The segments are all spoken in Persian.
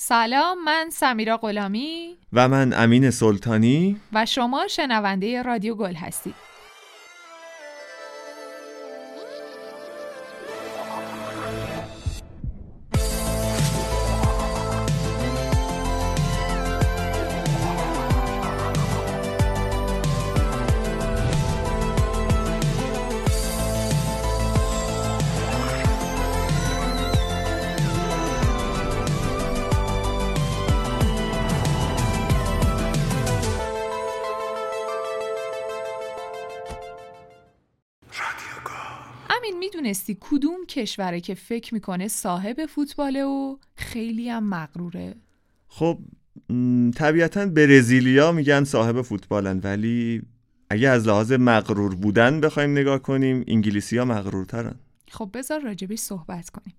سلام من سمیرا غلامی و من امین سلطانی و شما شنونده رادیو گل هستید. کدوم کشوره که فکر می‌کنه صاحب فوتباله و خیلی هم مغروره. خب طبیعتا برزیلیا میگن صاحب فوتبالن ولی اگه از لحاظ مغرور بودن بخوایم نگاه کنیم انگلیسی ها مغرورترن. خب بذار راجبش صحبت کنیم.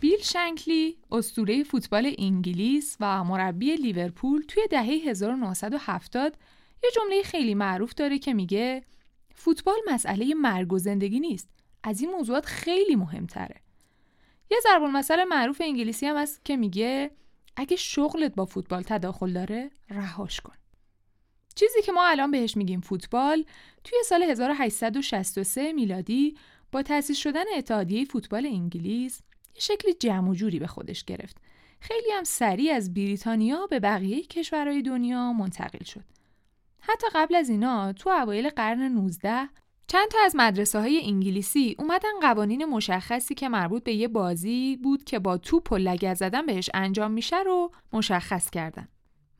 بیل شنکلی اسطوره فوتبال انگلیس و مربی لیورپول توی دهه 1970 یه جمله خیلی معروف داره که میگه فوتبال مسئله مرگ و زندگی نیست. از این موضوعات خیلی مهمتره. یه ضرب المثل معروف انگلیسی هم هست که میگه اگه شغلت با فوتبال تداخل داره رهاش کن. چیزی که ما الان بهش میگیم فوتبال توی سال 1863 میلادی با تأسیس شدن اتحادیه فوتبال انگلیس یه شکل جمع و جوری به خودش گرفت. خیلی هم سریع از بریتانیا به بقیه کشورهای دنیا منتقل شد. حتی قبل از اینا تو اوایل قرن 19 چند تا از مدرسه های انگلیسی اومدن قوانین مشخصی که مربوط به یه بازی بود که با توپ و لگد زدن بهش انجام میشه رو مشخص کردن.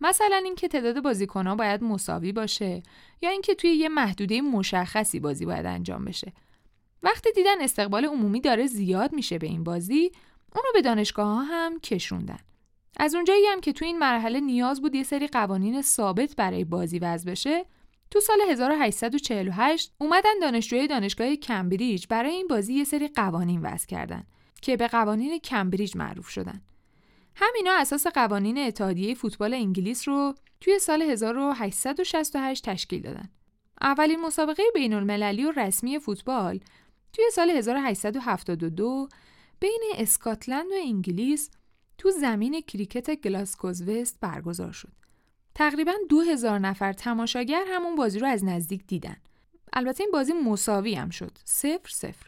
مثلا اینکه تعداد بازیکنها باید مساوی باشه یا اینکه توی یه محدوده مشخصی بازی باید انجام بشه. وقتی دیدن استقبال عمومی داره زیاد میشه به این بازی، اونو به دانشگاه ها هم کشوندن. از اونجایی هم که تو این مرحله نیاز بود یه سری قوانین ثابت برای بازی وضع بشه تو سال 1848 اومدن دانشجوی دانشگاه کمبریج برای این بازی یه سری قوانین وضع کردن که به قوانین کمبریج معروف شدن. همینا اساس قوانین اتحادیه فوتبال انگلیس رو توی سال 1868 تشکیل دادن. اولین مسابقه بین المللی و رسمی فوتبال توی سال 1872 بین اسکاتلند و انگلیس تو زمین کریکت گلاسکوز وست برگزار شد. تقریبا دو هزار نفر تماشاگر همون بازی رو از نزدیک دیدن. البته این بازی مساوی هم شد. صفر صفر.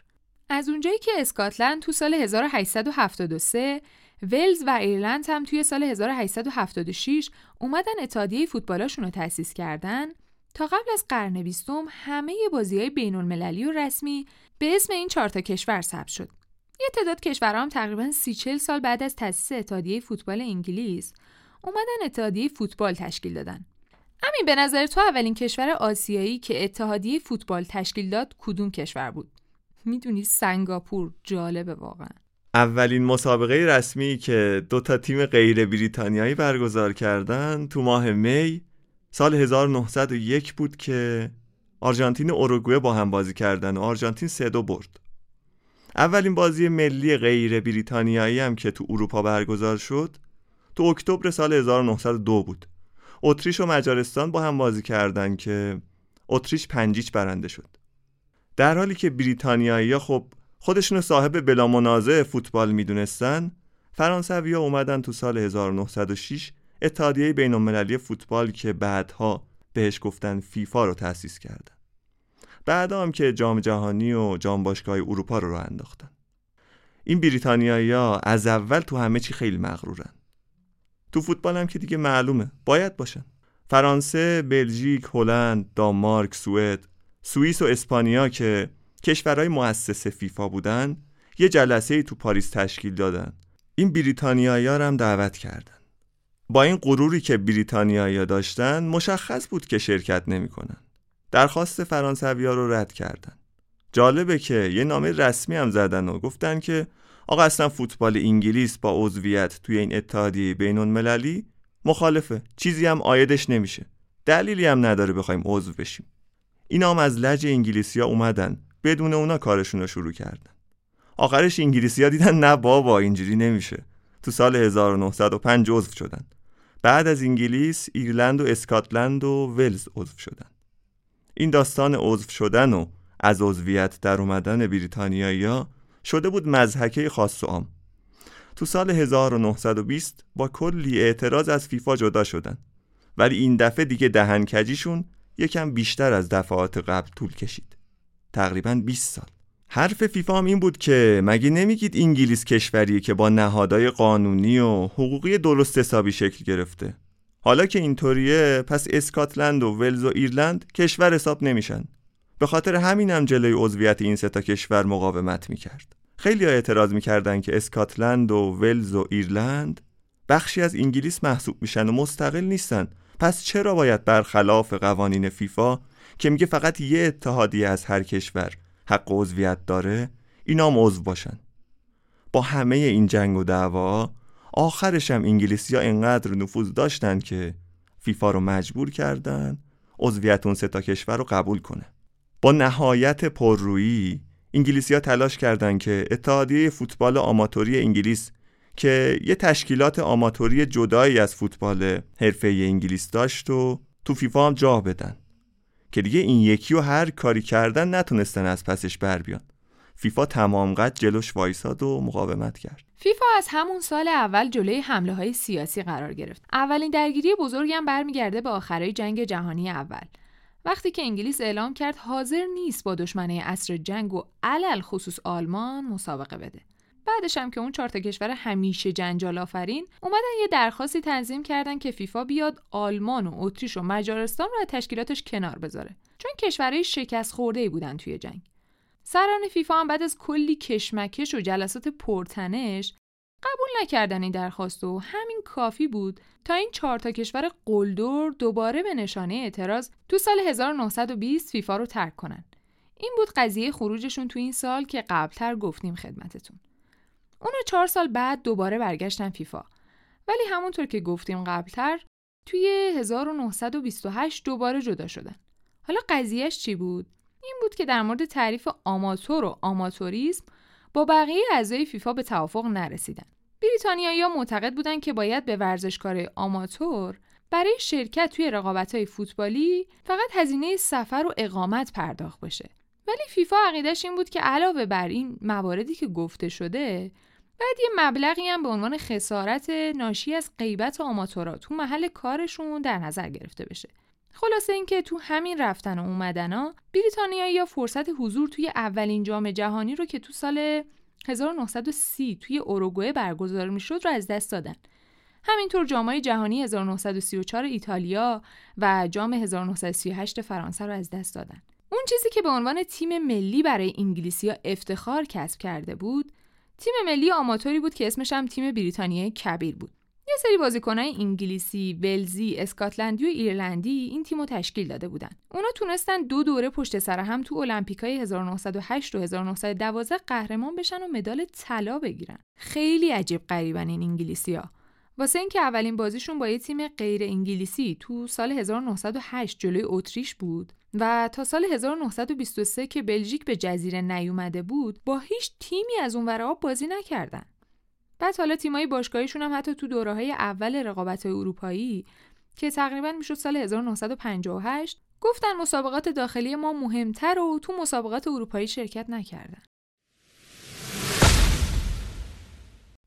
از اونجایی که اسکاتلند تو سال 1873 ولز و ایرلند هم توی سال 1876 اومدن اتحادیه فوتبالاشون رو تأسیس کردن تا قبل از قرن بیستم همه بازی های بین المللی و رسمی به اسم این چهار تا کشور ثبت شد. یه تعداد کشورها هم تقریبا سی چل سال بعد از تأسیس اتحادیه فوتبال انگلیس اومدن اتحادیه فوتبال تشکیل دادن. همین به نظر تو اولین کشور آسیایی که اتحادیه فوتبال تشکیل داد کدوم کشور بود؟ می‌دونی سنگاپور جالبه واقعا. اولین مسابقه رسمی که دو تا تیم غیر بریتانیایی برگزار کردن تو ماه می سال 1901 بود که آرژانتین و اوروگوئه با هم بازی کردن و آرژانتین سه دو برد. اولین بازی ملی غیر بریتانیایی هم که تو اروپا برگزار شد تو اکتبر سال 1902 بود. اتریش و مجارستان با هم بازی کردن که اتریش پنجیچ برنده شد. در حالی که بریتانیایی خب خودشونو صاحب بلا منازع فوتبال می‌دونستن فرانسوی ها اومدن تو سال 1906 اتحادیه بین فوتبال که بعدها بهش گفتن فیفا رو تأسیس کردن. بعد هم که جام جهانی و جام باشگاه اروپا رو راه انداختن. این بریتانیایی ها از اول تو همه چی خیلی مغرورن. تو فوتبال هم که دیگه معلومه. باید باشن. فرانسه، بلژیک، هلند، دانمارک، سوئد، سوئیس و اسپانیا که کشورهای مؤسس فیفا بودن یه جلسه تو پاریس تشکیل دادن. این بریتانیایی ها هم دعوت کردن. با این غروری که بریتانیایی داشتن مشخص بود که شرکت نمی‌کنن. درخواست فرانسوی ها رو رد کردن. جالبه که یه نامه رسمی هم زدن و گفتن که آقا اصلا فوتبال انگلیس با عضویت توی این اتحادیه بین المللی مخالفه. چیزی هم آیدش نمیشه. دلیلی هم نداره بخوایم عضو بشیم. اینا هم از لج انگلیسی ها اومدن. بدون اونا کارشون رو شروع کردن. آخرش انگلیسی ها دیدن نه بابا اینجوری نمیشه. تو سال 1905 عضو شدن. بعد از انگلیس ایرلند و اسکاتلند و ولز عضو شدن. این داستان عضو شدن و از عضویت در اومدن بریتانیایی شده بود مزحکه خاص و عام. تو سال 1920 با کلی اعتراض از فیفا جدا شدن. ولی این دفعه دیگه دهنکجیشون یکم بیشتر از دفعات قبل طول کشید. تقریبا 20 سال. حرف فیفا هم این بود که مگه نمیگید انگلیس کشوریه که با نهادهای قانونی و حقوقی درست حسابی شکل گرفته؟ حالا که اینطوریه پس اسکاتلند و ولز و ایرلند کشور حساب نمیشن. به خاطر همینم جلوی عضویت این سه تا کشور مقاومت می‌کرد. خیلی ها اعتراض می‌کردن که اسکاتلند و ولز و ایرلند بخشی از انگلیس محسوب میشن و مستقل نیستن. پس چرا باید برخلاف قوانین فیفا که میگه فقط یه اتحادیه از هر کشور حق عضویت داره اینا هم عضو باشن؟ با همه این جنگ و دعوا آخرش هم انگلیسی ها انقدر نفوذ داشتن که فیفا رو مجبور کردن عضویت اون سه تا کشور رو قبول کنه. با نهایت پررویی انگلیسی ها تلاش کردند که اتحادیه فوتبال آماتوری انگلیس که یه تشکیلات آماتوری جدایی از فوتبال حرفه انگلیس داشت و تو فیفا هم جا بدن. که دیگه این یکی و هر کاری کردن نتونستن از پسش بر بیان. فیفا تمام قد جلوش وایساد و مقاومت کرد. فیفا از همون سال اول جلوی حمله های سیاسی قرار گرفت. اولین درگیری بزرگم برمیگرده به آخرای جنگ جهانی اول. وقتی که انگلیس اعلام کرد حاضر نیست با دشمنه اصر جنگ و علل خصوص آلمان مسابقه بده. بعدش هم که اون چهار کشور همیشه جنجال آفرین اومدن یه درخواستی تنظیم کردن که فیفا بیاد آلمان و اتریش و مجارستان رو از تشکیلاتش کنار بذاره. چون کشورهای شکست خورده بودن توی جنگ. سران فیفا هم بعد از کلی کشمکش و جلسات پرتنش قبول نکردن این درخواست و همین کافی بود تا این چهار تا کشور قلدر دوباره به نشانه اعتراض تو سال 1920 فیفا رو ترک کنن. این بود قضیه خروجشون تو این سال که قبلتر گفتیم خدمتتون. اونا چهار سال بعد دوباره برگشتن فیفا. ولی همونطور که گفتیم قبلتر توی 1928 دوباره جدا شدن. حالا قضیهش چی بود؟ این بود که در مورد تعریف آماتور و آماتوریسم با بقیه اعضای فیفا به توافق نرسیدن. بریتانیایی معتقد بودند که باید به ورزشکار آماتور برای شرکت توی رقابت‌های فوتبالی فقط هزینه سفر و اقامت پرداخت بشه. ولی فیفا عقیدش این بود که علاوه بر این مواردی که گفته شده بعد یه مبلغی هم به عنوان خسارت ناشی از غیبت آماتورا تو محل کارشون در نظر گرفته بشه. خلاصه اینکه تو همین رفتن و اومدنا بریتانیایی یا فرصت حضور توی اولین جام جهانی رو که تو سال 1930 توی اوروگوئه برگزار می‌شد رو از دست دادن. همینطور جامای جهانی 1934 ایتالیا و جام 1938 فرانسه رو از دست دادن. اون چیزی که به عنوان تیم ملی برای انگلیسیا افتخار کسب کرده بود، تیم ملی آماتوری بود که اسمش هم تیم بریتانیای کبیر بود. یه سری بازیکنای انگلیسی، ولزی، اسکاتلندی و ایرلندی این تیم تشکیل داده بودن. اونا تونستن دو دوره پشت سر هم تو المپیکای 1908 و 1912 قهرمان بشن و مدال طلا بگیرن. خیلی عجیب غریبن این انگلیسیا. واسه اینکه اولین بازیشون با یه تیم غیر انگلیسی تو سال 1908 جلوی اتریش بود و تا سال 1923 که بلژیک به جزیره نیومده بود با هیچ تیمی از اون بازی نکردن. بعد حالا تیمای باشگاهیشون هم حتی تو دوره های اول رقابت اروپایی که تقریبا می‌شد سال 1958 گفتن مسابقات داخلی ما مهمتر و تو مسابقات اروپایی شرکت نکردن.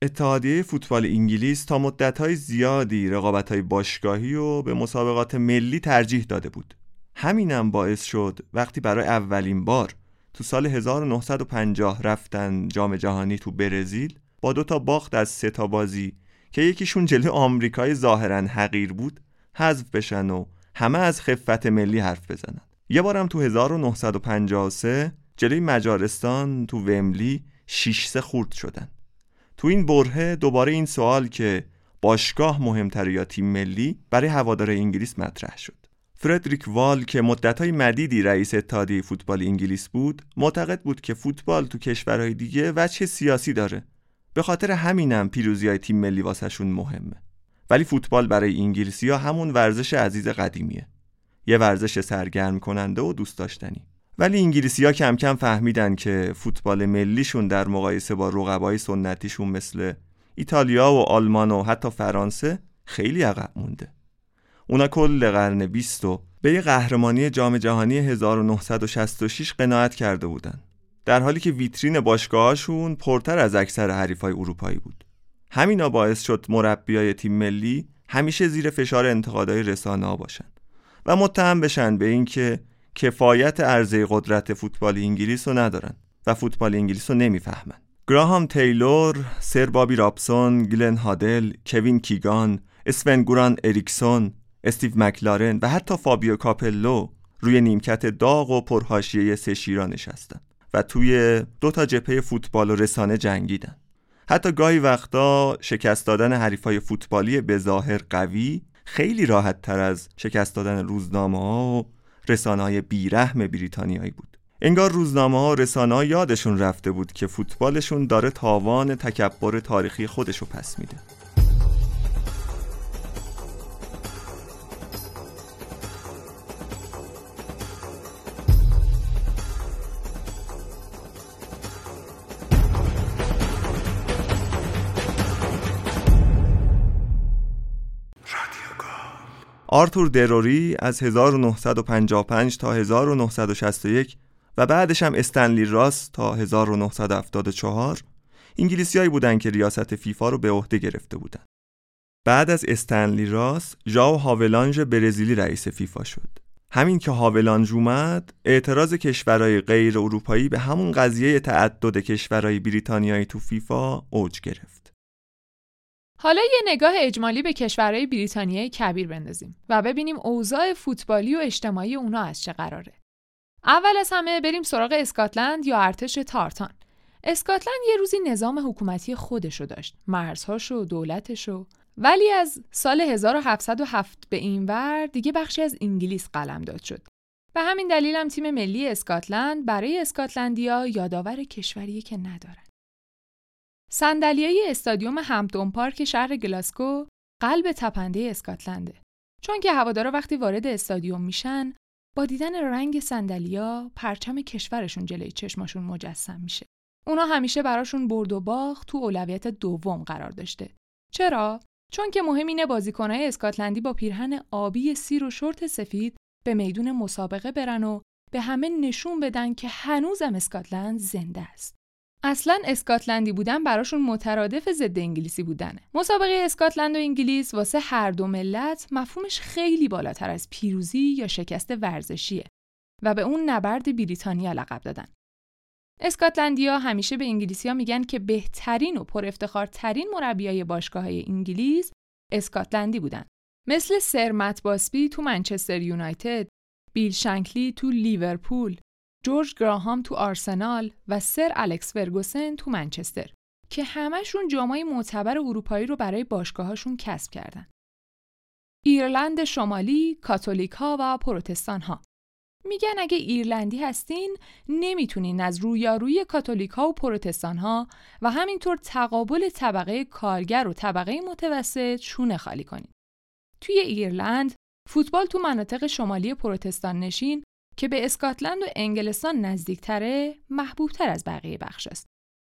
اتحادیه فوتبال انگلیس تا مدتهای زیادی رقابتهای باشگاهی و به مسابقات ملی ترجیح داده بود. همینم باعث شد وقتی برای اولین بار تو سال 1950 رفتن جام جهانی تو برزیل با دو تا باخت از سه تا بازی که یکیشون جلوی آمریکای ظاهرا حقیر بود حذف بشن و همه از خفت ملی حرف بزنن. یه بارم تو 1953 جلوی مجارستان تو وملی 6 سه خورد شدن. تو این برهه دوباره این سوال که باشگاه مهمتر یا تیم ملی برای هوادار انگلیس مطرح شد. فردریک وال که مدتهای مدیدی رئیس اتحادیه فوتبال انگلیس بود معتقد بود که فوتبال تو کشورهای دیگه وجه سیاسی داره. به خاطر همینم پیروزی های تیم ملی واسهشون مهمه. ولی فوتبال برای انگلیسی ها همون ورزش عزیز قدیمیه. یه ورزش سرگرم کننده و دوست داشتنی. ولی انگلیسی ها کم کم فهمیدن که فوتبال ملیشون در مقایسه با رقبای سنتیشون مثل ایتالیا و آلمان و حتی فرانسه خیلی عقب مونده. اونا کل قرن 20 به یه قهرمانی جام جهانی 1966 قناعت کرده بودن. در حالی که ویترین باشگاهاشون پرتر از اکثر حریفای اروپایی بود. همینا باعث شد مربیای تیم ملی همیشه زیر فشار انتقادهای رسانه ها باشن و متهم بشن به اینکه کفایت عرضه قدرت فوتبال انگلیس رو ندارن و فوتبال انگلیس رو نمی‌فهمن. گراهام تیلور، سر بابی رابسون، گلن هادل، کوین کیگان، اسون گوران اریکسون، استیو مکلارن و حتی فابیو کاپلو روی نیمکت داغ و پرحاشیه سه شیرا نشستن. و توی دو تا جبهه فوتبال و رسانه جنگیدن. حتی گاهی وقتا شکست دادن حریفای فوتبالی به ظاهر قوی خیلی راحت تر از شکست دادن روزنامه ها و رسانه های بیرحم بریتانیایی بود. انگار روزنامه ها و رسانه ها یادشون رفته بود که فوتبالشون داره تاوان تکبر تاریخی خودشو پس میده. آرتور دروری از 1955 تا 1961 و بعدش هم استنلی راس تا 1974 انگلیسیایی بودند که ریاست فیفا رو به عهده گرفته بودند. بعد از استنلی راس، ژائو هاولانژ برزیلی رئیس فیفا شد. همین که هاولانژ اومد، اعتراض کشورهای غیر اروپایی به همون قضیه تعدد کشورهای بریتانیایی تو فیفا اوج گرفت. حالا یه نگاه اجمالی به کشورهای بریتانیایی کبیر بندازیم و ببینیم اوضاع فوتبالی و اجتماعی اونا از چه قراره. اول از همه بریم سراغ اسکاتلند یا ارتش تارتان. اسکاتلند یه روزی نظام حکومتی خودشو داشت، مرزهاشو، دولتشو، ولی از سال 1707 به این ور دیگه بخشی از انگلیس قلمداد شد. به همین دلیل هم تیم ملی اسکاتلند برای اسکاتلندیا یادآور کشوریه که ندارن. صندلیای استادیوم همپتون پارک شهر گلاسکو قلب تپنده اسکاتلنده. چون که هوادارا وقتی وارد استادیوم میشن با دیدن رنگ صندلیا پرچم کشورشون جلوی چشماشون مجسم میشه. اونا همیشه براشون برد و باخت تو اولویت دوم قرار داشته. چرا؟ چون که مهم اینه بازیکنهای اسکاتلندی با پیرهن آبی سیر و شورت سفید به میدون مسابقه برن و به همه نشون بدن که هنوزم اسکاتلند زنده است. اصلا اسکاتلندی بودن براشون مترادف ضد انگلیسی بودنه. مسابقه اسکاتلند و انگلیس واسه هر دو ملت مفهومش خیلی بالاتر از پیروزی یا شکست ورزشیه و به اون نبرد بریتانیا لقب دادن. اسکاتلندیا همیشه به انگلیسیا میگن که بهترین و پر افتخارترین مربیای باشگاه های انگلیس اسکاتلندی بودن. مثل سر مت باسبی تو منچستر یونایتد، بیل شنکلی تو لیورپول، جورج گراهام تو آرسنال و سر الکس فرگوسن تو منچستر که همشون جامای معتبر اروپایی رو برای باشگاهاشون کسب کردن. ایرلند شمالی، کاتولیک ها و پروتستان ها. میگن اگه ایرلندی هستین نمی‌تونین از رویاروی کاتولیک ها و پروتستان ها و همینطور تقابل طبقه کارگر و طبقه متوسط شونه خالی کنین. توی ایرلند فوتبال تو مناطق شمالی پروتستان نشین که به اسکاتلند و انگلستان نزدیکتره محبوبتر از بقیه بخش است.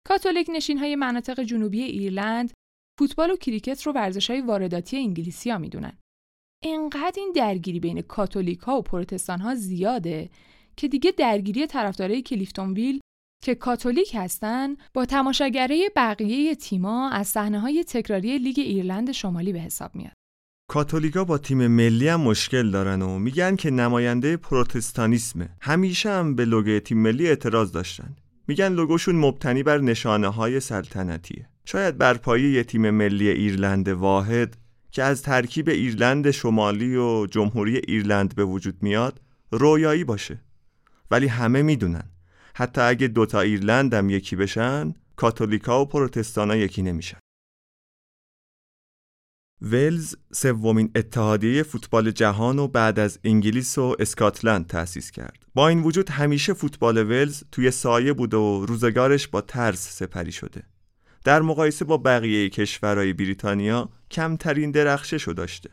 کاتولیک نشین های مناطق جنوبی ایرلند فوتبال و کریکت رو ورزش های وارداتی انگلیسی ها می‌دونن. انقدر این درگیری بین کاتولیک ها و پروتستان ها زیاده که دیگه درگیری طرفدارای کلیفتونویل که کاتولیک هستن با تماشاگره بقیه تیما از صحنه های تکراری لیگ ایرلند شمالی به حساب میاد. کاتولیکا با تیم ملی هم مشکل دارن و میگن که نماینده پروتستانیسمه. همیشه هم به لوگوی تیم ملی اعتراض داشتن. میگن لوگوشون مبتنی بر نشانه های سلطنتیه. شاید بر پایه یه تیم ملی ایرلند واحد که از ترکیب ایرلند شمالی و جمهوری ایرلند به وجود میاد رویایی باشه. ولی همه می‌دونن. حتی اگه دوتا ایرلند هم یکی بشن کاتولیکا و پروتستانا یکی نمیشن. ولز سومین اتحادیه فوتبال جهان و بعد از انگلیس و اسکاتلند تأسیس کرد. با این وجود همیشه فوتبال ولز توی سایه بوده و روزگارش با ترس سپری شده. در مقایسه با بقیه کشورهای بریتانیا کمترین درخشش رو داشته.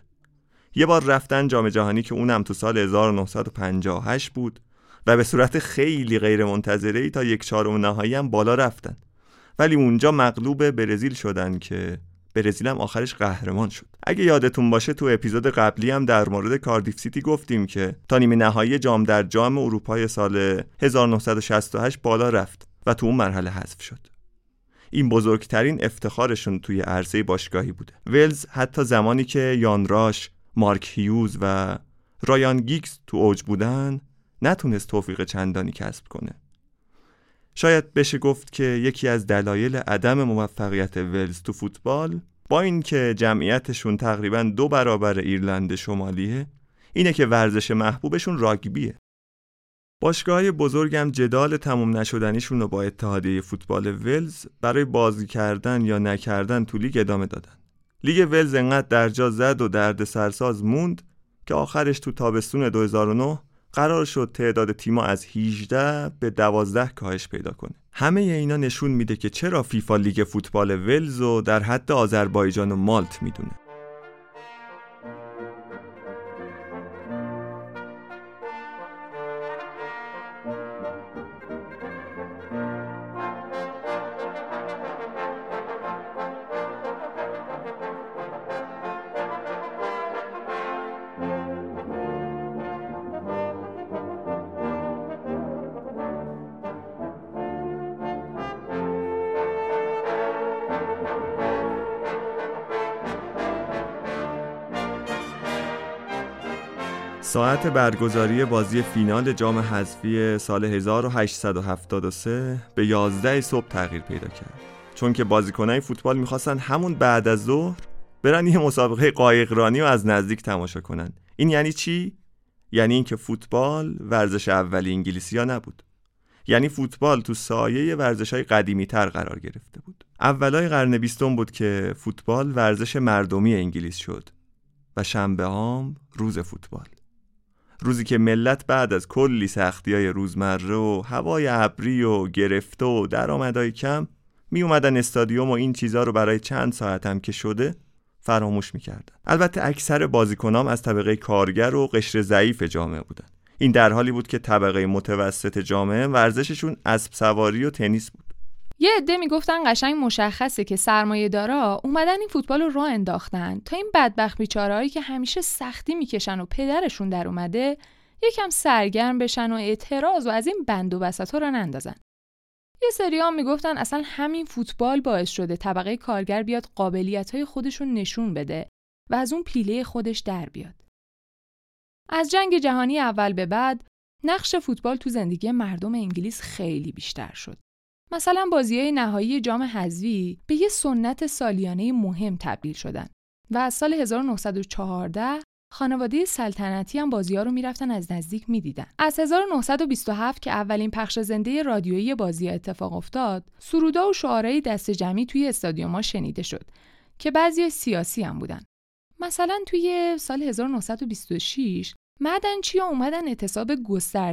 یه بار رفتن جام جهانی که اونم تو سال 1958 بود و به صورت خیلی غیر منتظره تا یک چهارم نهایی هم بالا رفتن. ولی اونجا مغلوب برزیل شدن که برزیل هم آخرش قهرمان شد. اگه یادتون باشه تو اپیزود قبلی هم در مورد کاردیف سیتی گفتیم که تا نیمه نهایی جام در جام اروپای سال 1968 بالا رفت و تو اون مرحله حذف شد. این بزرگترین افتخارشون توی عرصه باشگاهی بوده. ولز حتی زمانی که یان راش، مارک هیوز و رایان گیگز تو اوج بودن نتونست توفیق چندانی کسب کنه. شاید بشه گفت که یکی از دلایل عدم موفقیت ولز تو فوتبال با اینکه جمعیتشون تقریبا دو برابر ایرلند شمالیه اینه که ورزش محبوبشون راگبیه. باشگاه بزرگم جدال تموم نشدنیشون رو با اتحادیه فوتبال ولز برای بازی کردن یا نکردن تو لیگ ادامه دادن. لیگ ولز انقدر درجا زد و درد سرساز موند که آخرش تو تابستون 2009 قرار شد تعداد تیما از 18 به 12 کاهش پیدا کنه. همه اینا نشون میده که چرا فیفا لیگ فوتبال ولز رو در حد آذربایجان و مالت می‌دونه. ساعت برگزاری بازی فینال جام حذفی سال 1873 به 11 صبح تغییر پیدا کرد. چون که بازیکنای فوتبال می‌خواستن همون بعد از ظهر برن یه مسابقه قایقرانی و از نزدیک تماشا کنن. این یعنی چی؟ یعنی اینکه فوتبال ورزش اولی انگلیسی ها نبود. یعنی فوتبال تو سایه ورزش های قدیمی تر قرار گرفته بود. اولای قرن بیستم بود که فوتبال ورزش مردمی انگلیس شد و شنبه هم روز فوتبال. روزی که ملت بعد از کلی سختی های روزمره و هوای ابری و گرفته و درآمدهای کم می اومدن استادیوم و این چیزها رو برای چند ساعت هم که شده فراموش می‌کردن. البته اکثر بازیکنام از طبقه کارگر و قشر ضعیف جامعه بودن. این در حالی بود که طبقه متوسط جامعه ورزششون اسب سواری و تنیس بود. یه عده می‌گفتن قشنگ مشخصه که سرمایه دارا اومدن این فوتبال رو راه انداختن تا این بدبخت بیچارهایی که همیشه سختی می‌کشن و پدرشون در اومده یکم سرگرم بشن و اعتراض و از این بند و بسط ها نندازن. یه سری هم می‌گفتن اصلا همین فوتبال باعث شده طبقه کارگر بیاد قابلیت های خودشون نشون بده و از اون پیله خودش در بیاد. از جنگ جهانی اول به بعد نقش فوتبال تو زندگی مردم انگلیس خیلی بیشتر شد. مثلا بازی نهایی جام حذفی به یه سنت سالیانه مهم تبدیل شدن و از سال 1914 خانواده سلطنتی هم بازی ها رو می‌رفتن از نزدیک می‌دیدن. از 1927 که اولین پخش زنده رادیویی بازی اتفاق افتاد، سرودا و شعارهای دست جمعی توی استادیوم شنیده شد که بعضی سیاسی هم بودن. مثلا توی سال 1926 چیا اومدن اعتصاب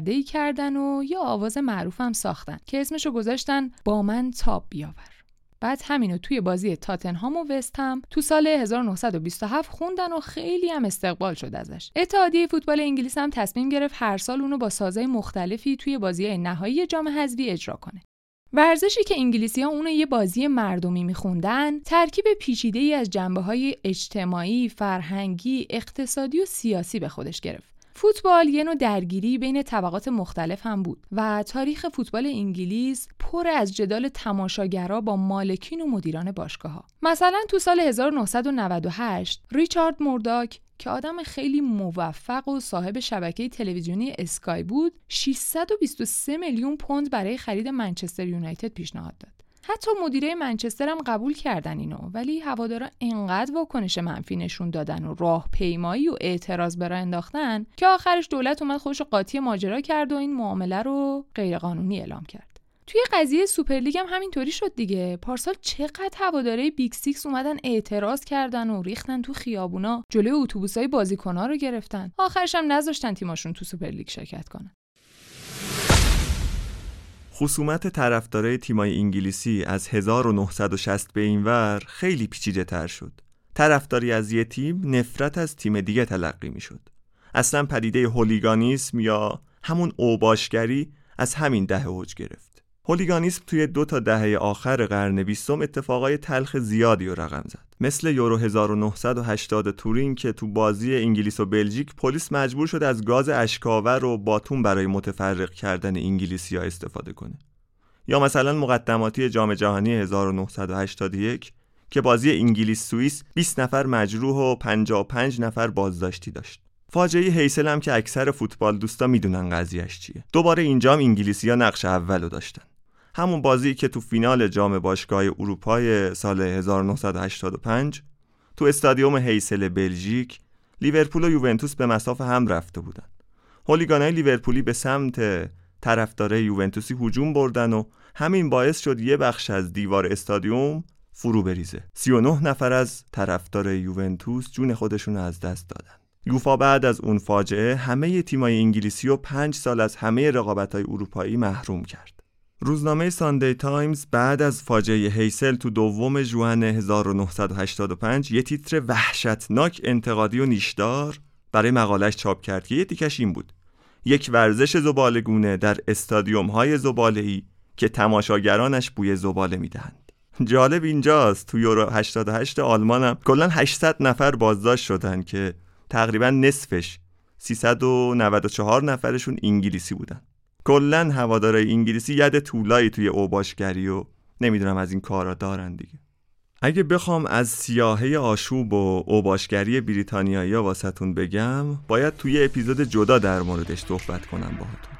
ای کردن و یه آواز معروف هم ساختن که اسمشو گذاشتن با من تاب بیاور بعد همینو توی بازی تاتنهام و وست هم تو سال 1927 خوندن و خیلی هم استقبال شد ازش. اتحادیه فوتبال انگلیس هم تصمیم گرفت هر سال اونو با سازهای مختلفی توی بازی نهایی جام حذفی اجرا کنه. ورزشی که انگلیسی ها اونو یه بازی مردمی میخوندن ترکیب پیچیده ای از جنبه های اجتماعی، فرهنگی، اقتصادی و سیاسی به خودش گرفت. فوتبال یه نوع درگیری بین طبقات مختلف هم بود و تاریخ فوتبال انگلیس پر از جدال تماشاگرها با مالکین و مدیران باشگاه ها. مثلا تو سال 1998 ریچارد مورداک که آدم خیلی موفق و صاحب شبکه تلویزیونی اسکای بود 623 میلیون پوند برای خرید منچستر یونایتد پیشنهاد داد. حتی مدیرای منچستر هم قبول کردن اینو ولی هوادارا انقدر واکنش منفی نشون دادن و راه پیمایی و اعتراض راه انداختن که آخرش دولت اومد خودش قاطی ماجرا کرد و این معامله رو غیرقانونی اعلام کرد. توی قضیه سوپرلیگ هم همینطوری شد دیگه. پارسال چقدر هوادارای Big Six اومدن اعتراض کردن و ریختن تو خیابونا جلوی اتوبوسای بازیکن‌ها رو گرفتن. آخرش هم نذاشتن تیماشون تو سوپرلیگ شرکت کنن. خصومت طرفدارای تیمای انگلیسی از 1960 به این ور خیلی پیچیده تر شد. طرفداری از یه تیم نفرت از تیم دیگه تلقی می شد. اصلا پدیده هولیگانیسم یا همون اوباشگری از همین دهه اوج گرفت. هولیگانیسم توی دو تا دهه آخر قرن بیستم اتفاقای تلخ زیادی رو رقم زد مثل یورو 1980 تورین که تو بازی انگلیس و بلژیک پلیس مجبور شد از گاز اشکاور و باتون برای متفرق کردن انگلیسی ها استفاده کنه یا مثلا مقدماتی جام جهانی 1981 که بازی انگلیس سوئیس 20 نفر مجروح و 55 نفر بازداشتی داشت. فاجعه هیسل که اکثر فوتبال دوستا می‌دونن قضیهش چیه. دوباره اینجام انگلیسی‌ها نقش اولو داشتن. همون بازی که تو فینال جام باشگاه اروپای سال 1985 تو استادیوم هیسل بلژیک لیورپول و یوونتوس به مسافه هم رفته بودن. هولیگانای لیورپولی به سمت طرفدارای یوونتوسی هجوم بردن و همین باعث شد یه بخش از دیوار استادیوم فرو بریزه. 39 نفر از طرفدارای یوونتوس جون خودشون از دست دادن. یوفا بعد از اون فاجعه همه تیمای انگلیسی و پنج سال از همه رقابت‌های اروپایی محروم کرد. روزنامه ساندی تایمز بعد از فاجعه هیسل تو دوم ژوئن 1985 یه تیتر وحشتناک انتقادی و نیشدار برای مقالش چاپ کرد که یه تیکش این بود. یک ورزش زبالگونه در استادیوم های زباله که تماشاگرانش بوی زباله می‌دهند. جالب اینجاست تو یورو 88 آلمان هم کلا 800 نفر بازداشت شدن که تقریبا نصفش 394 نفرشون انگلیسی بودن. کلا هوادارای انگلیسی ید طولایی توی اوباشگری و نمی‌دونم از این کارا دارن دیگه. اگه بخوام از سیاهه آشوب و اوباشگری بریتانیایی واسهتون بگم باید توی اپیزود جدا در موردش صحبت کنم باهاتون.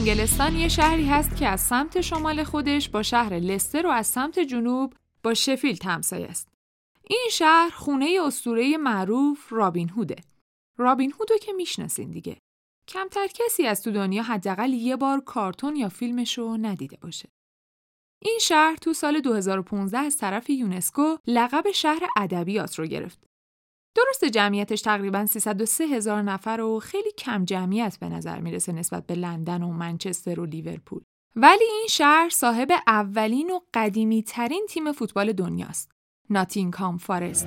انگلستان یه شهری هست که از سمت شمال خودش با شهر لستر و از سمت جنوب با شفیلد همسایه است. این شهر خونه اسطوره معروف رابین هوده. رابین هودو که می‌شناسین دیگه. کمتر کسی از تو دنیا حداقل یه بار کارتون یا فیلمش رو ندیده باشه. این شهر تو سال 2015 از طرف یونسکو لقب شهر ادبیات رو گرفت. درست جمعیتش تقریبا 303 هزار نفر و خیلی کم جمعیت به نظر می‌رسه نسبت به لندن و منچستر و لیورپول. ولی این شهر صاحب اولین و قدیمی ترین تیم فوتبال دنیاست. ناتینگهام فارست.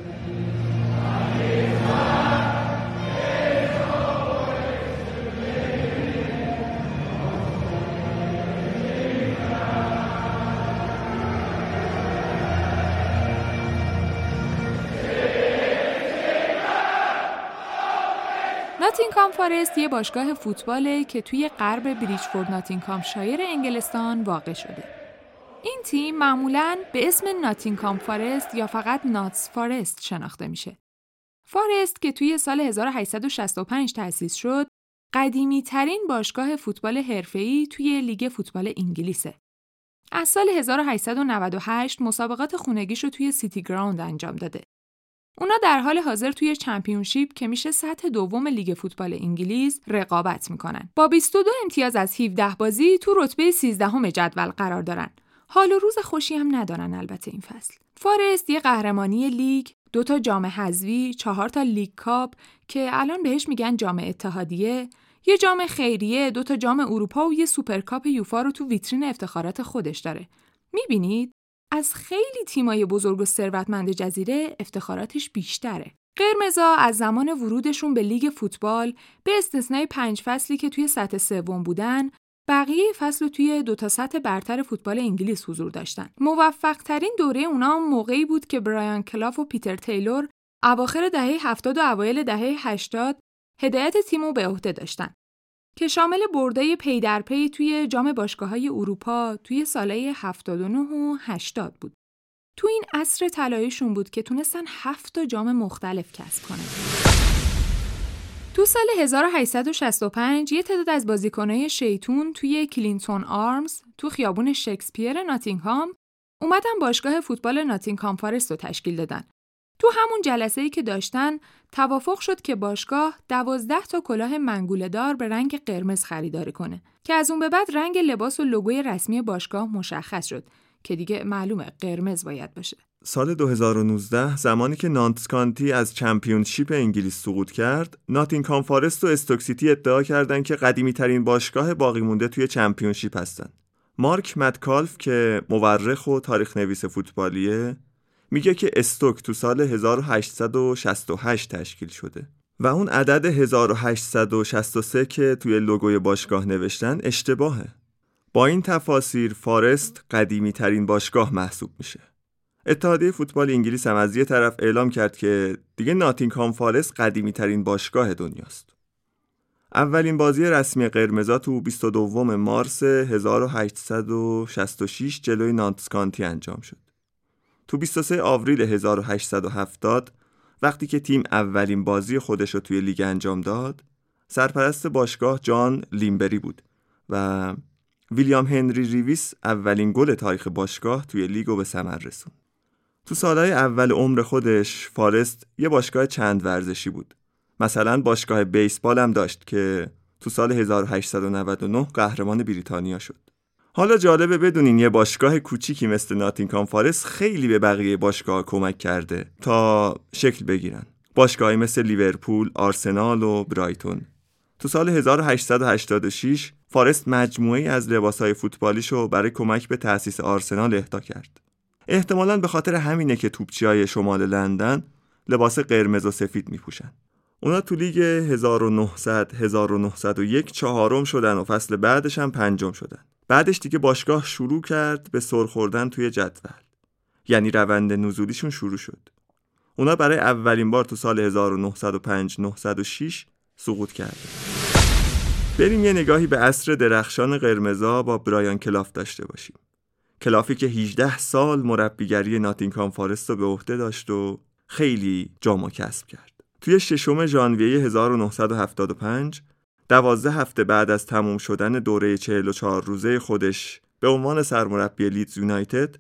ناتینکام فارست یه باشگاه فوتباله که توی غرب بریجفورد ناتینکام شایر انگلستان واقع شده. این تیم معمولاً به اسم ناتینکام فارست یا فقط ناتس فارست شناخته میشه. فارست که توی سال 1865 تأسیس شد، قدیمی ترین باشگاه فوتبال حرفه‌ای توی لیگ فوتبال انگلیسه. از سال 1898 مسابقات خونگیش رو توی سیتی گراوند انجام داده. اونا در حال حاضر توی چمپیونشیپ که میشه سطح دوم لیگ فوتبال انگلیس رقابت می‌کنن. با 22 امتیاز از 17 بازی تو رتبه 13 جدول قرار دارن. حال و روز خوشی هم ندارن البته این فصل. فارست یه قهرمانی لیگ، دو تا جام حذوی، چهار تا لیگ کاپ که الان بهش میگن جام اتحادیه، یه جام خیریه، دو تا جام اروپا و یه سوپرکاپ یوفا رو تو ویترین افتخارات خودش داره. می‌بینید از خیلی تیمای بزرگ و ثروتمند جزیره افتخاراتش بیشتره. قرمزا از زمان ورودشون به لیگ فوتبال به استثنای پنج فصلی که توی سطح سوم بودن بقیه فصل توی دو تا سطح برتر فوتبال انگلیس حضور داشتن. موفق ترین دوره اونا موقعی بود که برایان کلاف و پیتر تیلور اواخر دهه 70 و اوایل دهه 80 هدایت تیمو به عهده داشتن. که شامل برد پی در پی توی جام های اروپا توی سالهای 79 و 80 بود. تو این عصر طلاییشون بود که تونستن هفت تا جام مختلف کسب کنن. تو سال 1865 یه تعداد از بازیکنهای شیطون توی کلینتون آرمز تو خیابون شکسپیر ناتینگهام اومدن باشگاه فوتبال ناتینگهام فارست رو تشکیل دادن تو همون جلسه ای که داشتن توافق شد که باشگاه دوازده تا کلاه منگوله دار به رنگ قرمز خریداری کنه که از اون به بعد رنگ لباس و لوگوی رسمی باشگاه مشخص شد که دیگه معلومه قرمز باید باشه. سال 2019 زمانی که ناتس کانتی از چمپیونشیپ انگلیس سقوط کرد ناتینگهام فارست و استوک سیتی ادعا کردند که قدیمی ترین باشگاه باقی مونده توی چمپیونشیپ هستند مارک متکالف که مورخ و تاریخ نویس فوتبالیه میگه که استوک تو سال 1868 تشکیل شده و اون عدد 1863 که توی لوگوی باشگاه نوشتن اشتباهه. با این تفاسیر فارست قدیمی ترین باشگاه محسوب میشه. اتحادیه فوتبال انگلیس هم از یه طرف اعلام کرد که دیگه ناتینگهام فارست قدیمی ترین باشگاه دنیاست. اولین بازی رسمی قرمزا تو 22 مارس 1866 جلوی نانتسکانتی انجام شد. تو 23 آوریل 1870 وقتی که تیم اولین بازی خودش رو توی لیگ انجام داد سرپرست باشگاه جان لیمبری بود و ویلیام هنری ریویس اولین گل تاریخ باشگاه توی لیگ رو به ثمر رسون تو سالهای اول عمر خودش فارست یه باشگاه چند ورزشی بود. مثلا باشگاه بیسبال هم داشت که تو سال 1899 قهرمان بریتانیا شد. حالا جالبه بدونین یه باشگاه کوچیکی مثل ناتینگهام فارست خیلی به بقیه باشگاه کمک کرده تا شکل بگیرن باشگاهی مثل لیورپول، آرسنال و برایتون تو سال 1886 فارست مجموعی از لباسهای فوتبالیشو برای کمک به تأسیس آرسنال اهدا کرد. احتمالا به خاطر همینه که توپچی های شمال لندن لباس قرمز و سفید میپوشن. اونا تو لیگ 1900 1901 چهارم شدن و فصل بعدش هم پنجم شدن. بعدش دیگه باشگاه شروع کرد به سر خوردن توی جدول. یعنی روند نزولیشون شروع شد. اونا برای اولین بار تو سال 1905 906 سقوط کرده. بریم یه نگاهی به عصر درخشان قرمزا با برایان کلاف داشته باشیم. کلافی که 18 سال مربیگری ناتینگهام فارست رو به عهده داشت و خیلی جام کسب کرد. توی ششم ژانویه 1975 دوازده هفته بعد از تموم شدن دوره 44 روزه خودش به عنوان سرمربی لیدز یونایتد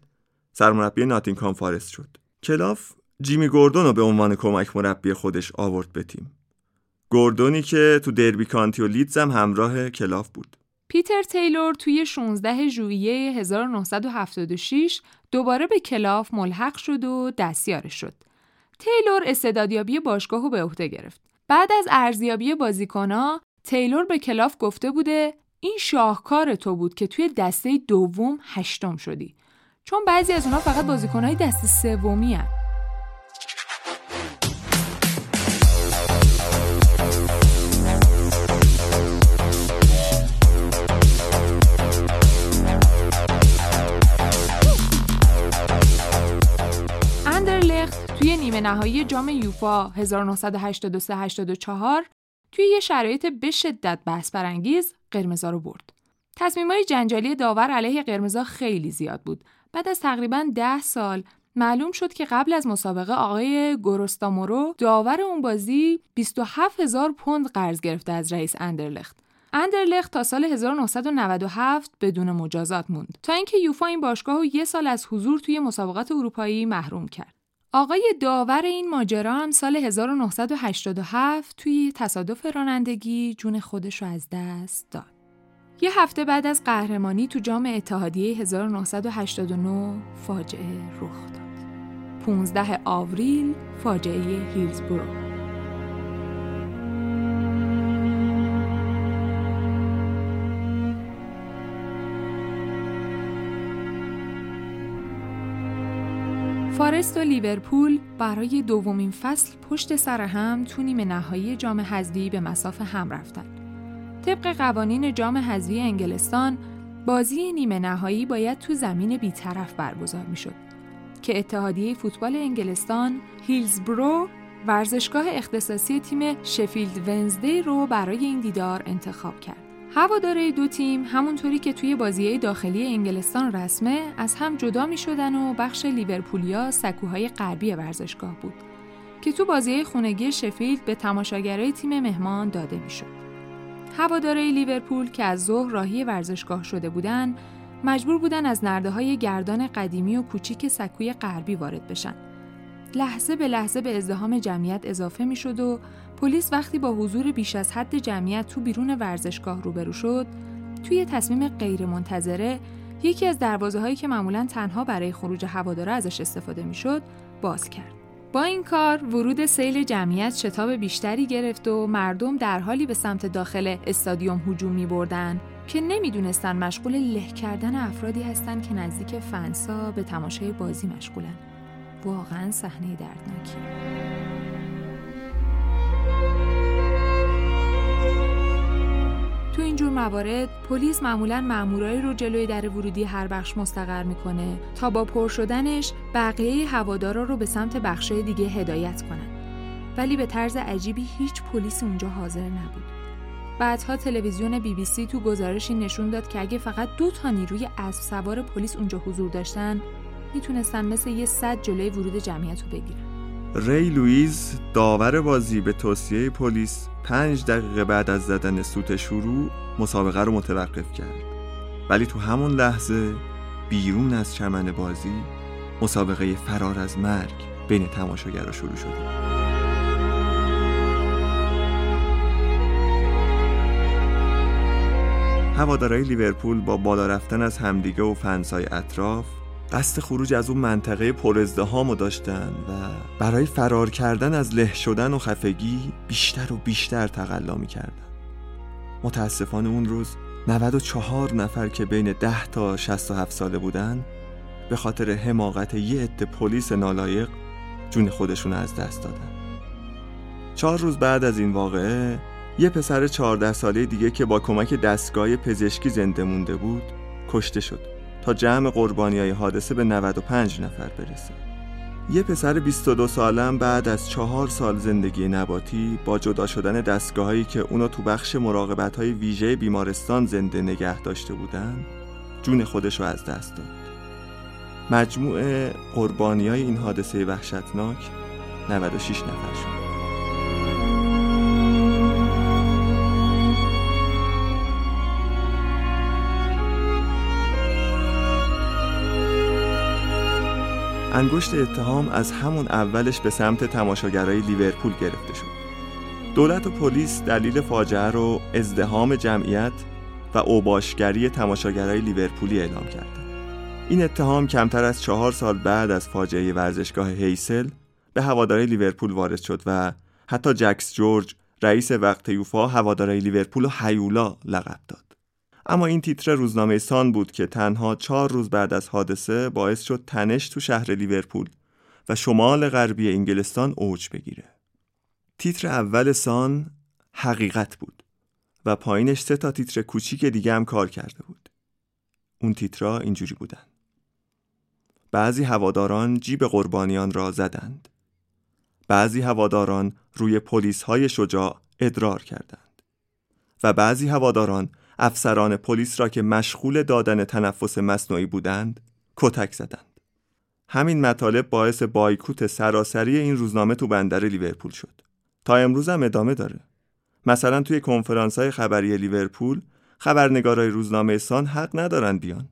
سرمربی ناتینگهام فارست شد. کلاف جیمی گوردون رو به عنوان کمک مربی خودش آورد به تیم. گوردونی که تو دربی کانتی و لیدز هم همراه کلاف بود. پیتر تیلور توی 16 ژوئیه 1976 دوباره به کلاف ملحق شد و دستیارش شد. تیلور استعدادیابی باشگاه رو به عهده گرفت. بعد از ارزیابی بازیکنها تیلور به کلاف گفته بوده این شاهکار تو بود که توی دسته دوم هشتم شدی چون بعضی از اونها فقط بازیکنهای دسته سومی هن. توی نیمه نهایی جام یوفا 1983-84 توی یه شرایط به شدت بحث برانگیز قرمزا رو برد. تصمیمای جنجالی داور علیه قرمزا خیلی زیاد بود. بعد از تقریبا ده سال معلوم شد که قبل از مسابقه آقای گوروستامورو داور اون بازی 27 هزار پوند قرض گرفته از رئیس اندرلخت. اندرلخت تا سال 1997 بدون مجازات موند تا اینکه یوفا این باشگاه رو یه سال از حضور توی مسابقات اروپایی محروم کرد. آقای داور این ماجرا هم سال 1987 توی تصادف رانندگی جون خودش رو از دست داد. یه هفته بعد از قهرمانی تو جام اتحادیه 1989 فاجعه رخ داد. 15 آوریل فاجعه هیلزبرو فارست و لیورپول برای دومین فصل پشت سر هم تو نیمه نهایی جام حذفی به مسافه هم رفتن. طبق قوانین جام حذفی انگلستان، بازی نیمه نهایی باید تو زمین بیطرف برگزار می‌شد که اتحادیه فوتبال انگلستان هیلزبرو ورزشگاه اختصاصی تیم شفیلد ونزدی رو برای این دیدار انتخاب کرد. هواداره دو تیم همونطوری که توی بازی داخلی انگلستان رسمه از هم جدا می شدن و بخش لیورپولیا سکوهای غربی ورزشگاه بود که تو بازی خونگی شفیلد به تماشاگرای تیم مهمان داده می شد. هواداره لیورپول که از ظهر راهی ورزشگاه شده بودن مجبور بودن از نرده های گردان قدیمی و کوچیک سکوی غربی وارد بشن. لحظه به لحظه به ازدهام جمعیت اضافه می شد و پلیس وقتی با حضور بیش از حد جمعیت تو بیرون ورزشگاه روبرو شد، توی تصمیم غیرمنتظره یکی از دروازه هایی که معمولا تنها برای خروج هواداره ازش استفاده می‌شد باز کرد. با این کار ورود سیل جمعیت شتاب بیشتری گرفت و مردم در حالی به سمت داخل استادیوم هجوم می بردن که نمی‌دونستن مشغول له کردن افرادی هستند که نزدیک فنسا به تماشای بازی مشغولن. واقعا صحنه دردناکی. تو اینجور موارد پلیس معمولا مامورایی رو جلوی در ورودی هر بخش مستقر می‌کنه تا با پر شدنش بقیه هوادارا رو به سمت بخشای دیگه هدایت کنن. ولی به طرز عجیبی هیچ پلیس اونجا حاضر نبود. بعدها تلویزیون بی بی سی تو گزارشی نشون داد که اگه فقط دو تا نیروی اسب سوار پلیس اونجا حضور داشتن می‌تونستن مثل یه سد جلوی ورود جمعیت رو بگیرن. ری لویز داور بازی به توصیه پلیس پنج دقیقه بعد از زدن سوت شروع مسابقه رو متوقف کرد. ولی تو همون لحظه بیرون از چمن بازی مسابقه فرار از مرگ بین تماشاگرها شروع شده. هوادارای لیورپول با بالا رفتن از همدیگه و فنسای اطراف قصد خروج از اون منطقه پرازدهامو داشتن و برای فرار کردن از له شدن و خفگی بیشتر و بیشتر تقلا می‌کردن. متاسفانه اون روز 94 نفر که بین 10 تا 67 ساله بودن به خاطر حماقت یه عده پلیس نالایق جون خودشون از دست دادن. چهار روز بعد از این واقعه یه پسر 14 ساله دیگه که با کمک دستگاه پزشکی زنده مونده بود کشته شد. تا جمع قربانی های حادثه به 95 نفر برسه. یه پسر 22 سالم بعد از چهار سال زندگی نباتی با جدا شدن دستگاهایی که اونو تو بخش مراقبت های ویژه بیمارستان زنده نگه داشته بودن جون خودش رو از دست داد. مجموع قربانی های این حادثه وحشتناک 96 نفر شد. انگشت اتهام از همون اولش به سمت تماشاگرای لیورپول گرفته شد. دولت و پلیس دلیل فاجعه رو ازدهام جمعیت و اوباشگری تماشاگرای لیورپولی اعلام کردند. این اتهام کمتر از چهار سال بعد از فاجعه ورزشگاه هیسل به هوادارای لیورپول وارد شد و حتی جکس جورج رئیس وقت یوفا هوادارای لیورپول و هیولا لقب داد. اما این تیتر روزنامه سان بود که تنها چهار روز بعد از حادثه باعث شد تنش تو شهر لیورپول و شمال غربی انگلستان اوج بگیره. تیتر اول سان حقیقت بود و پایینش سه تا تیتر کوچیک دیگه هم کار کرده بود. اون تیترها اینجوری بودن. بعضی هواداران جیب قربانیان را زدند. بعضی هواداران روی پلیس های شجاع ادرار کردند. و بعضی هواداران افسران پلیس را که مشغول دادن تنفس مصنوعی بودند کتک زدند. همین مطالب باعث بایکوت سراسری این روزنامه تو بندر لیورپول شد. تا امروز هم ادامه داره. مثلا توی کنفرانس های خبری لیورپول خبرنگارای روزنامه سان حق ندارن بیان.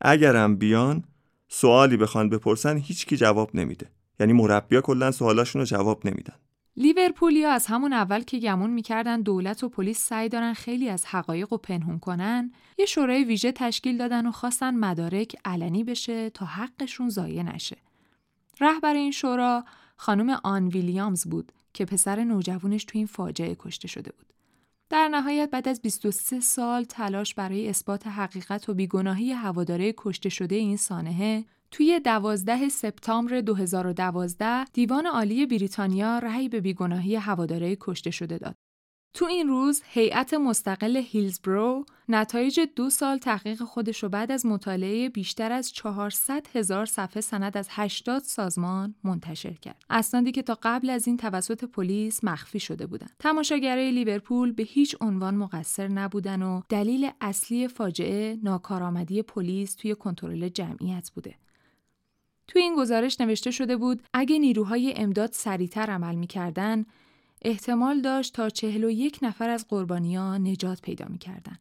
اگرم بیان سوالی بخوان بپرسن هیچکی جواب نمیده. یعنی مربیا کلا سوالاشون رو جواب نمیدن. لیورپولیا از همون اول که گمون می‌کردن دولت و پلیس سعی دارن خیلی از حقایق رو پنهون کنن یه شورای ویژه تشکیل دادن و خواستن مدارک علنی بشه تا حقشون ضایع نشه. رهبر این شورا خانم آن ویلیامز بود که پسر نوجوانش تو این فاجعه کشته شده بود. در نهایت بعد از 23 سال تلاش برای اثبات حقیقت و بیگناهی هواداره کشته شده این سانحه توی 12 سپتامبر 2012 دیوان عالی بریتانیا رأی به بیگناهی هواداره کشته شده داد. تو این روز هیئت مستقل هیلزبرو نتایج دو سال تحقیق خودش رو بعد از مطالعه بیشتر از 400 هزار صفحه سند از 80 سازمان منتشر کرد. اسنادی که تا قبل از این توسط پلیس مخفی شده بودند. تماشاگرای لیورپول به هیچ عنوان مقصر نبودن و دلیل اصلی فاجعه ناکارآمدی پلیس توی کنترل جمعیت بوده. توی این گزارش نوشته شده بود اگه نیروهای امداد سریعتر عمل می‌کردن احتمال داشت تا چهل و یک نفر از قربانیان نجات پیدا می‌کردن.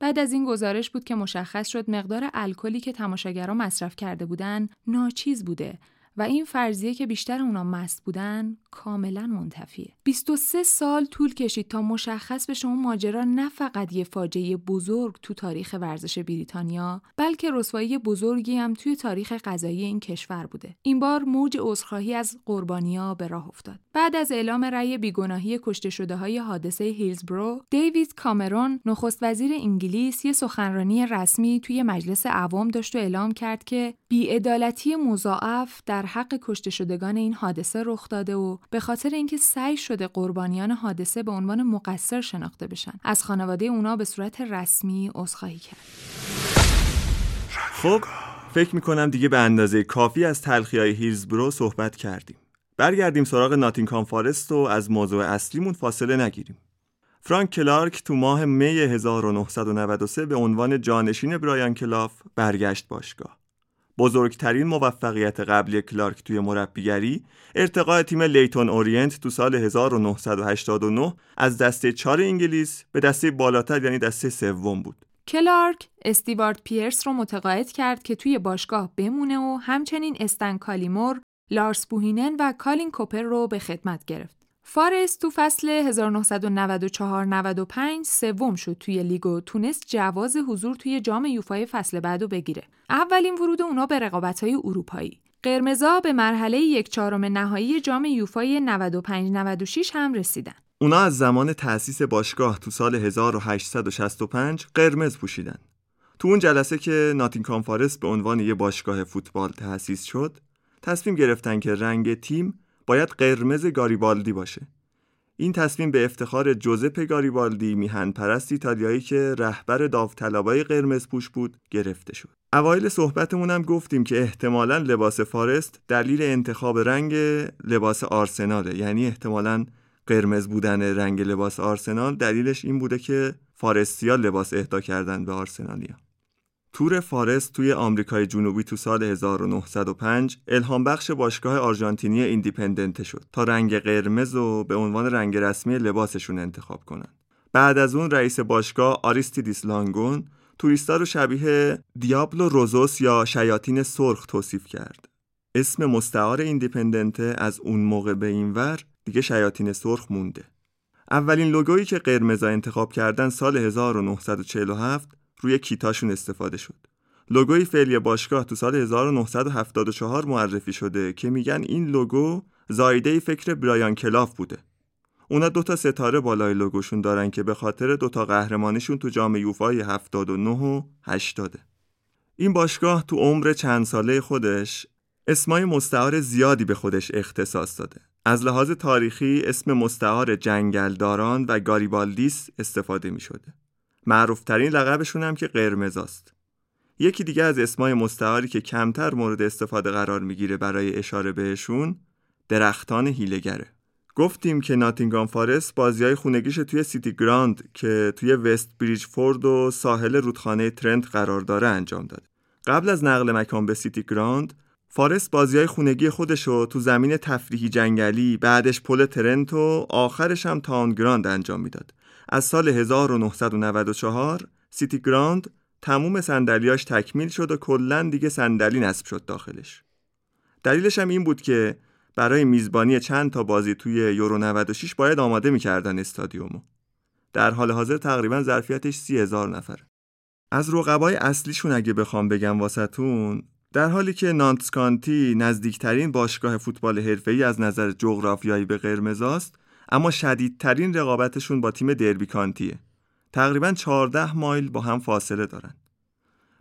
بعد از این گزارش بود که مشخص شد مقدار الکلی که تماشاگران مصرف کرده بودن ناچیز بوده و این فرضیه که بیشتر اونا مست بودن کاملا منتفیه. 23 سال طول کشید تا مشخص بشه اون ماجرا نه فقط یه فاجعه بزرگ تو تاریخ ورزش بریتانیا بلکه رسوایی بزرگی هم توی تاریخ قضایی این کشور بوده. این بار موج عذرخواهی از قربانیا به راه افتاد. بعد از اعلام رأی بیگناهی کشته شده های حادثه هیلزبرو دیوید کامرون نخست وزیر انگلیس یه سخنرانی رسمی توی مجلس عوام داشت و اعلام کرد که بیعدالتی مضاعف در حق کشته شدگان این حادثه رخ داده و به خاطر اینکه سعی شده قربانیان حادثه به عنوان مقصر شناخته بشن. از خانواده اونا به صورت رسمی عذرخواهی کرد. خب فکر می‌کنم دیگه به اندازه کافی از تلخی های هیلزبرو صحبت کردیم. برگردیم سراغ ناتینکام فارست و از موضوع اصلیمون فاصله نگیریم فرانک کلارک تو ماه می 1993 به عنوان جانشین برایان کلاف برگشت باشگاه بزرگترین موفقیت قبلی کلارک توی مربیگری ارتقاء تیم لیتون اورینت تو سال 1989 از دسته چهار انگلیس به دسته بالاتر یعنی دسته سوم بود. کلارک استیوارد پیرس رو متقاعد کرد که توی باشگاه بمونه و همچنین استن کالیمور، لارس بوهینن و کالین کوپر رو به خدمت گرفت. فارست تو فصل 1994-95 سوم شد توی لیگ و تونست جواز حضور توی جام یوفای فصل بعدو بگیره. اولین ورود اونا به رقابت‌های اروپایی. قرمزا به مرحله یک چهارم نهایی جام یوفای 95-96 هم رسیدن. اونا از زمان تأسیس باشگاه تو سال 1865 قرمز پوشیدن. تو اون جلسه که ناتینگ فارست به عنوان یه باشگاه فوتبال تأسیس شد، تصمیم گرفتن که رنگ تیم باید قرمز گاریبالدی باشه. این تصمیم به افتخار جوزپ گاریبالدی میهن پرست ایتالیایی که رهبر داوطلبای قرمز پوش بود گرفته شد. اوایل صحبتمون هم گفتیم که احتمالا لباس فارست دلیل انتخاب رنگ لباس آرسناله. یعنی احتمالا قرمز بودن رنگ لباس آرسنال دلیلش این بوده که فارستیا لباس اهدا کردن به آرسنالیا. تور فارست توی آمریکای جنوبی تو سال 1905 الهام بخش باشگاه آرژانتینی ایندیپندنت شد تا رنگ قرمز و به عنوان رنگ رسمی لباسشون انتخاب کنند. بعد از اون رئیس باشگاه آریستیدیس لانگون توریستا رو شبیه Diablos Rojos یا شیاطین سرخ توصیف کرد. اسم مستعار ایندیپندنت از اون موقع به این ور دیگه شیاطین سرخ مونده. اولین لوگویی که قرمزا انتخاب کردن سال 1947 روی کیتاشون استفاده شد. لوگوی فعلی باشگاه تو سال 1974 معرفی شده که میگن این لوگو زایده فکر برایان کلاف بوده. اونا دوتا ستاره بالای لوگوشون دارن که به خاطر دوتا قهرمانیشون تو جام یوفای 79 و 80 این باشگاه تو عمر چند ساله خودش اسمای مستعار زیادی به خودش اختصاص داده. از لحاظ تاریخی اسم مستعار جنگلداران و گاریبالدیس استفاده می شده. معروفترین لقبشون هم که قرمزاست یکی دیگه از اسمای مستعاری که کمتر مورد استفاده قرار می‌گیره برای اشاره بهشون درختان حیله‌گره گفتیم که ناتینگام فارست بازی های خونگیش توی سیتی گراند که توی وست بریج فورد و ساحل رودخانه ترنت قرار داره انجام داد. قبل از نقل مکان به سیتی گراند فارست بازی های خونگی خودش رو تو زمین تفریحی جنگلی بعدش پل ترنت و آخرش هم تاون گراند انجام می‌داد. از سال 1994 سیتی گراند تموم صندلیاش تکمیل شد و کلا دیگه صندلی نصب شد داخلش. دلیلش هم این بود که برای میزبانی چند تا بازی توی یورو 96 باید آماده می‌کردن استادیومو. در حال حاضر تقریبا ظرفیتش سی هزار نفر. از رقبای اصلیشون اگه بخوام بگم واسطون در حالی که نانتسکانتی نزدیکترین باشگاه فوتبال حرفه‌ای از نظر جغرافیایی به قرمزاست اما شدیدترین رقابتشون با تیم دربی کانتیه. تقریبا 14 مایل با هم فاصله دارن.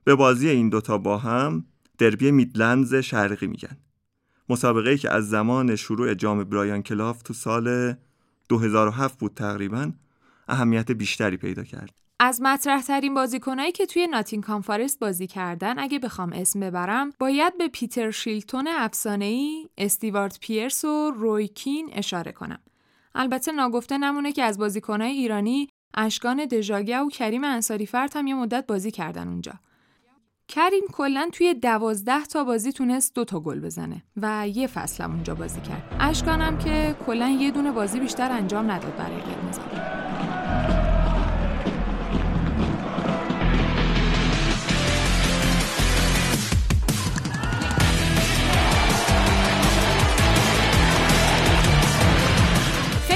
به بازی این دوتا با هم دربی میدلندز شرقی میگن. مسابقه ای که از زمان شروع جام برایان کلاف تو سال 2007 بود تقریبا اهمیت بیشتری پیدا کرد. از مطرح ترین بازیکنایی که توی ناتین کانفارست بازی کردن اگه بخوام اسم ببرم باید به پیتر شیلتون افسانه‌ای، استیوارد پیرس و رویکین اشاره کنم. البته ناگفته نمونه که از بازیکنهای ایرانی اشکان دژاگه و کریم انصاری فرد هم یه مدت بازی کردن اونجا. کریم کلا توی دوازده تا بازی تونست دو تا گل بزنه و یه فصل هم اونجا بازی کرد. اشکانم که کلا یه دونه بازی بیشتر انجام نداد برای قرمز.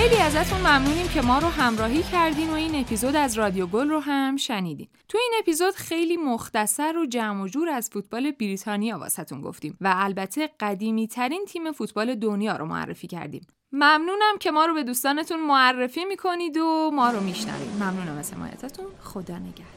خیلی ازتون ممنونیم که ما رو همراهی کردین و این اپیزود از رادیو گل رو هم شنیدین. تو این اپیزود خیلی مختصر و جمع و جور از فوتبال بریتانیا واسهتون گفتیم و البته قدیمی ترین تیم فوتبال دنیا رو معرفی کردیم. ممنونم که ما رو به دوستانتون معرفی می‌کنید و ما رو میشنوید. ممنونم از حمایتتون. خدا نگهدار.